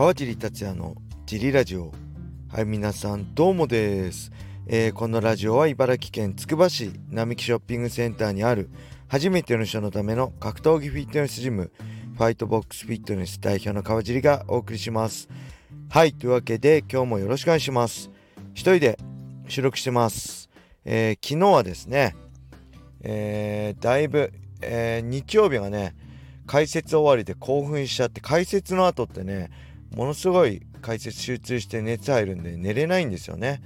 川尻達也のジリラジオ。はい皆さんどうもです、えー、このラジオは茨城県つくば市並木ショッピングセンターにある初めての人のための格闘技フィットネスジムファイトボックスフィットネス代表の川尻がお送りします。はいというわけで今日もよろしくお願いします。一人で収録してます、えー、昨日はですね、えー、だいぶ、え日曜日がね解説終わりで興奮しちゃって解説の後ってねものすごい解説集中して熱入るんで寝れないんですよね。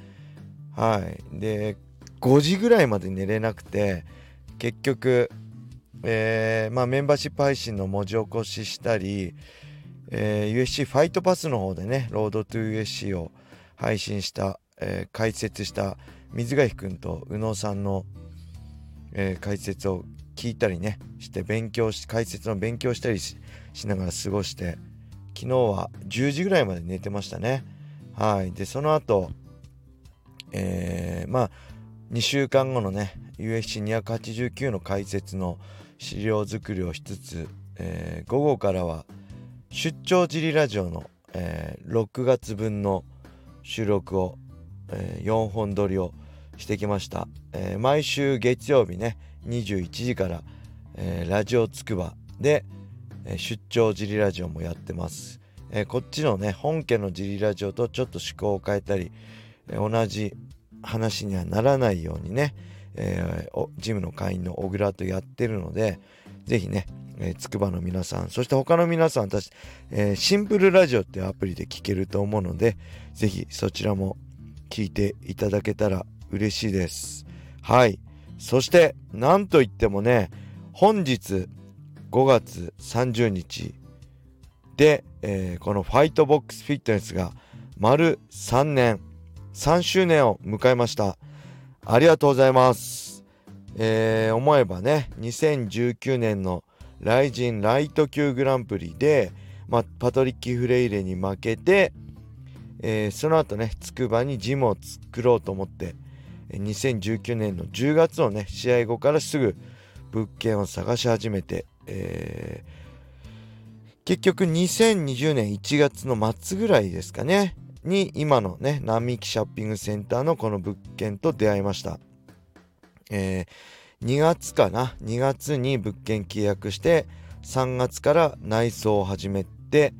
はい。で5時ぐらいまで寝れなくて結局えー、まあ、メンバーシップ配信の文字起こししたり、えー、USC ファイトパスの方でね、ロードトゥ USC を配信した、えー、解説した水垣くんと宇野さんの、え解説を聞いたりねして勉強し解説の勉強したりしながら過ごして昨日は10時ぐらいまで寝てましたね。はい。でその後えー、まあ2週間後のね USC289 の解説の資料作りをしつつ、えー、午後からは出張ジリラジオの、えー、6月分の収録を、えー、4本撮りをしてきました、えー、毎週月曜日ね21時から、えー、ラジオつくばで、え、出張ジリラジオもやってます、え、こっちのね本家のジリラジオとちょっと趣向を変えたり、え同じ話にはならないようにね、えジムの会員の小倉とやってるので是非ねつくばの皆さんそして他の皆さんたち、えシンプルラジオっていうアプリで聞けると思うので是非そちらも聞いていただけたら嬉しいです。はい。そしてなんといってもね本日5月30日で、えー、このファイトボックスフィットネスが丸3年3周年を迎えました。ありがとうございます。えー、思えばね2019年のライジンライト級グランプリで、まあ、パトリッキー・フレイレに負けて、えー、その後ねつくばにジムを作ろうと思って2019年の10月のね試合後からすぐ物件を探し始めて、えー、結局2020年1月の末ぐらいですかねに今のね並木ショッピングセンターのこの物件と出会いました、えー、2月かな2月に物件契約して3月から内装を始めて、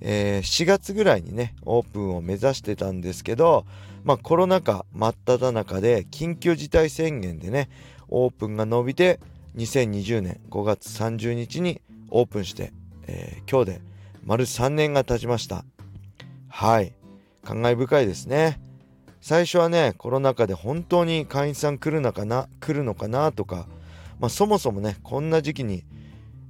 えー、4月ぐらいにねオープンを目指してたんですけどまあ、コロナ禍真っ只中で緊急事態宣言でねオープンが伸びて2020年5月30日にオープンして、えー、今日で丸3年が経ちました。はい。感慨深いですね。最初はねコロナ禍で本当に会員さん来るのかな来るのかなとか、まあ、そもそもねこんな時期に、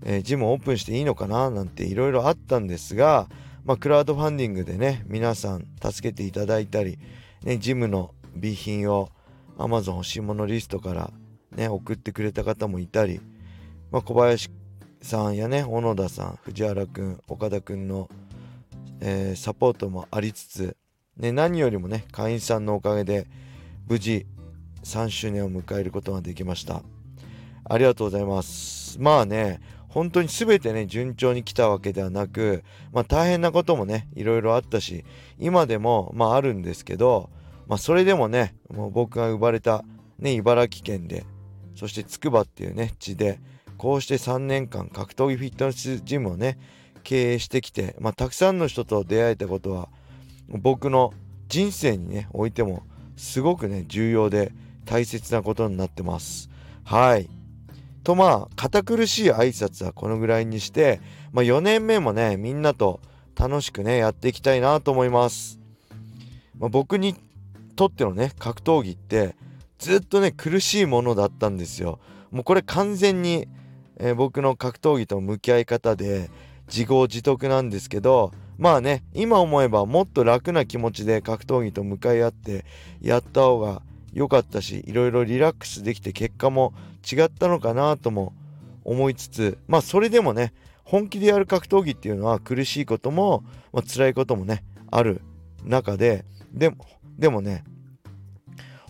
えー、ジムオープンしていいのかななんていろいろあったんですが、まあ、クラウドファンディングでね皆さん助けていただいたりね、ジムの備品を Amazon 欲しいものリストからね、送ってくれた方もいたり、まあ、小林さんやね、小野田さん、藤原くん、岡田くんの、えー、サポートもありつつ、ね、何よりもね、会員さんのおかげで無事3周年を迎えることができました。ありがとうございます。まあね、本当に全てね、順調に来たわけではなく、まあ大変なこともね、いろいろあったし、今でもまああるんですけど、まあそれでもね、もう僕が生まれたね、茨城県で、そしてつくばっていうね、地で、こうして3年間格闘技フィットネスジムをね、経営してきて、まあたくさんの人と出会えたことは、僕の人生にね、おいても、すごくね、重要で大切なことになってます。はい。とまあ堅苦しい挨拶はこのぐらいにして、まあ、4年目もねみんなと楽しくねやっていきたいなと思います、まあ、僕にとってのね格闘技ってずっとね苦しいものだったんですよ。もうこれ完全に、えー、僕の格闘技と向き合い方で自業自得なんですけどまあね今思えばもっと楽な気持ちで格闘技と向かい合ってやった方が良かったしいろいろリラックスできて結果も違ったのかなとも思いつつまあそれでもね本気でやる格闘技っていうのは苦しいことも、まあ、辛いこともねある中ででもでもね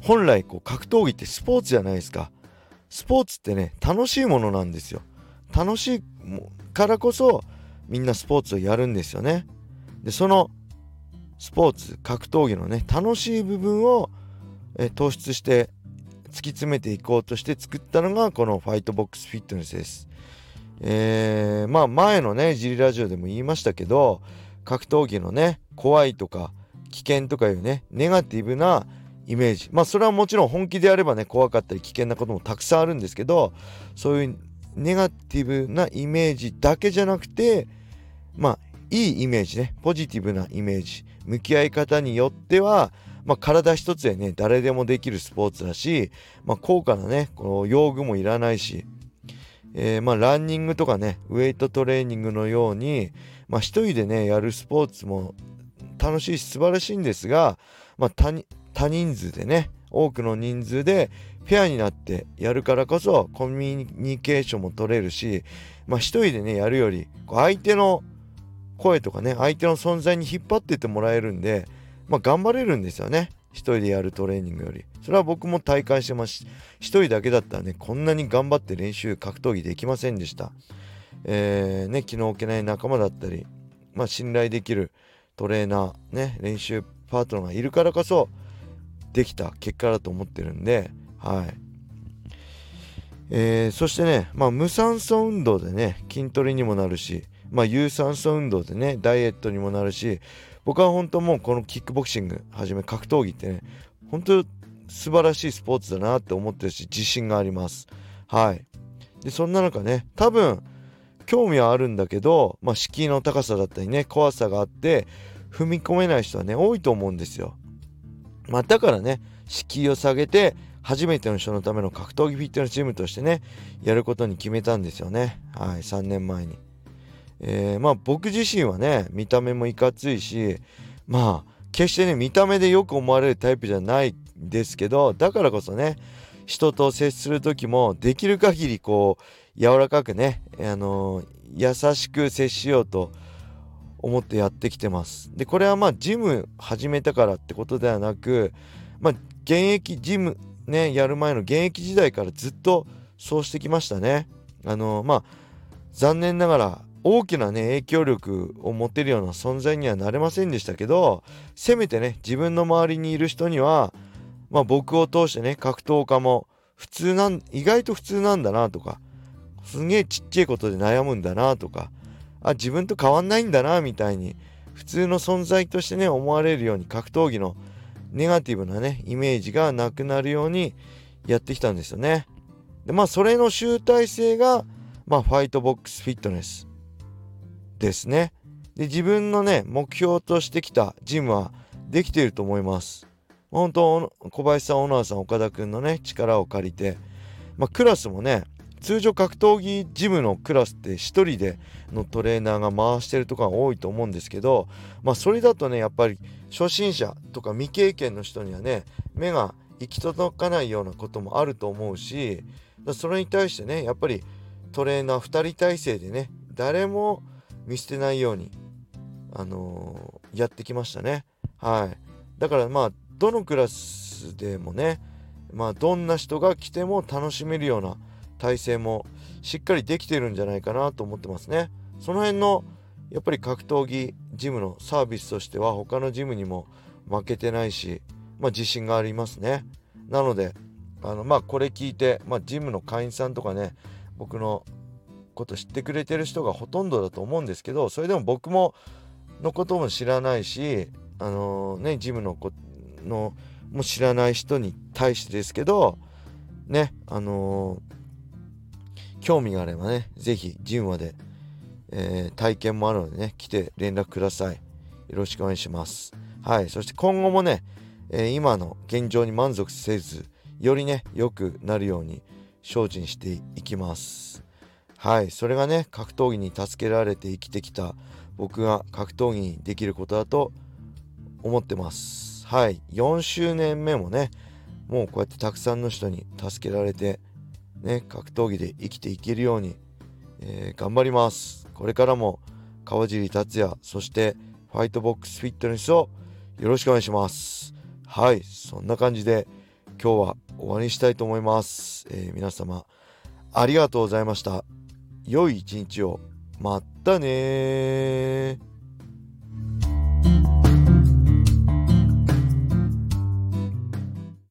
本来こう格闘技ってスポーツじゃないですか。スポーツってね楽しいものなんですよ。楽しいからこそみんなスポーツをやるんですよね。でそのスポーツ格闘技のね楽しい部分を、え、突出して突き詰めていこうとして作ったのがこのファイトボックスフィットネスです。えー、まあ前のねジリラジオでも言いましたけど格闘技のね怖いとか危険とかいうねネガティブなイメージ。まあそれはもちろん本気であればね怖かったり危険なこともたくさんあるんですけどそういうネガティブなイメージだけじゃなくてまあいいイメージね。ポジティブなイメージ。向き合い方によってはまあ、体一つでね誰でもできるスポーツだし、まあ、高価なねこの用具もいらないし、えー、まあランニングとかねウェイトトレーニングのように、まあ、一人でねやるスポーツも楽しいし素晴らしいんですが、まあ、多人数でね多くの人数でペアになってやるからこそコミュニケーションも取れるし、まあ、一人でねやるより相手の声とかね相手の存在に引っ張ってってもらえるんで、まあ、頑張れるんですよね。一人でやるトレーニングより。それは僕も体感してます一人だけだったらねこんなに頑張って練習格闘技できませんでした。えー、ね気の置けない仲間だったりまあ信頼できるトレーナーね練習パートナーがいるからこそできた結果だと思ってるんではい。えー、そしてね、まあ、無酸素運動でね筋トレにもなるし、まあ、有酸素運動でねダイエットにもなるし僕は本当もうこのキックボクシングはじめ格闘技ってね本当素晴らしいスポーツだなって思ってるし自信があります。はい。でそんな中ね多分興味はあるんだけど、まあ、敷居の高さだったりね怖さがあって踏み込めない人はね多いと思うんですよ。まあ、だからね敷居を下げて初めての人のための格闘技フィットネスジムとしてねやることに決めたんですよねはい3年前に。えー、まあ僕自身はね見た目もいかついしまあ決してね見た目でよく思われるタイプじゃないんですけどだからこそね人と接する時もできる限りこう柔らかくね、あのー、優しく接しようと思ってやってきてます。でこれはまあジム始めたからってことではなくまあ現役ジムねやる前の現役時代からずっとそうしてきましたね。あの、まあ残念ながら大きなね影響力を持てるような存在にはなれませんでしたけどせめてね自分の周りにいる人にはまあ僕を通してね格闘家も普通なん意外と普通なんだなとかすげえちっちゃいことで悩むんだなとかあ自分と変わんないんだなみたいに普通の存在としてね思われるように格闘技のネガティブなねイメージがなくなるようにやってきたんですよね。でまあそれの集大成がまあファイトボックスフィットネスですね。で自分のね目標としてきたジムはできていると思います。本当小林さん小野さん岡田君のね力を借りて、まあ、クラスもね通常格闘技ジムのクラスって1人でのトレーナーが回してるとか多いと思うんですけどまあそれだとねやっぱり初心者とか未経験の人にはね目が行き届かないようなこともあると思うしそれに対してねやっぱりトレーナー2人体制でね誰も見捨てないようにあのー、やってきましたね。はい。だからまあどのクラスでもねまあどんな人が来ても楽しめるような体制もしっかりできてるんじゃないかなと思ってますね。その辺のやっぱり格闘技ジムのサービスとしては他のジムにも負けてないし、まあ、自信がありますね。なのであのまあこれ聞いて、まあ、ジムの会員さんとかね僕のこと知ってくれてる人がほとんどだと思うんですけどそれでも僕ものことも知らないしあのー、ねジムのこのも知らない人に対してですけどねあのー興味があればね、是非ジムまで、えー、体験もあるのでね、来て連絡ください。よろしくお願いします。はい。そして今後もね、えー、今の現状に満足せず、よりね、良くなるように精進していきます。はい。それがね、格闘技に助けられて生きてきた僕が格闘技にできることだと思ってます。はい。4周年目もね、もうこうやってたくさんの人に助けられて、ね、格闘技で生きていけるように、えー、頑張ります。これからも川尻達也、そしてファイトボックスフィットネスをよろしくお願いします。はい、そんな感じで今日は終わりにしたいと思います。えー、皆様ありがとうございました。良い一日を。またね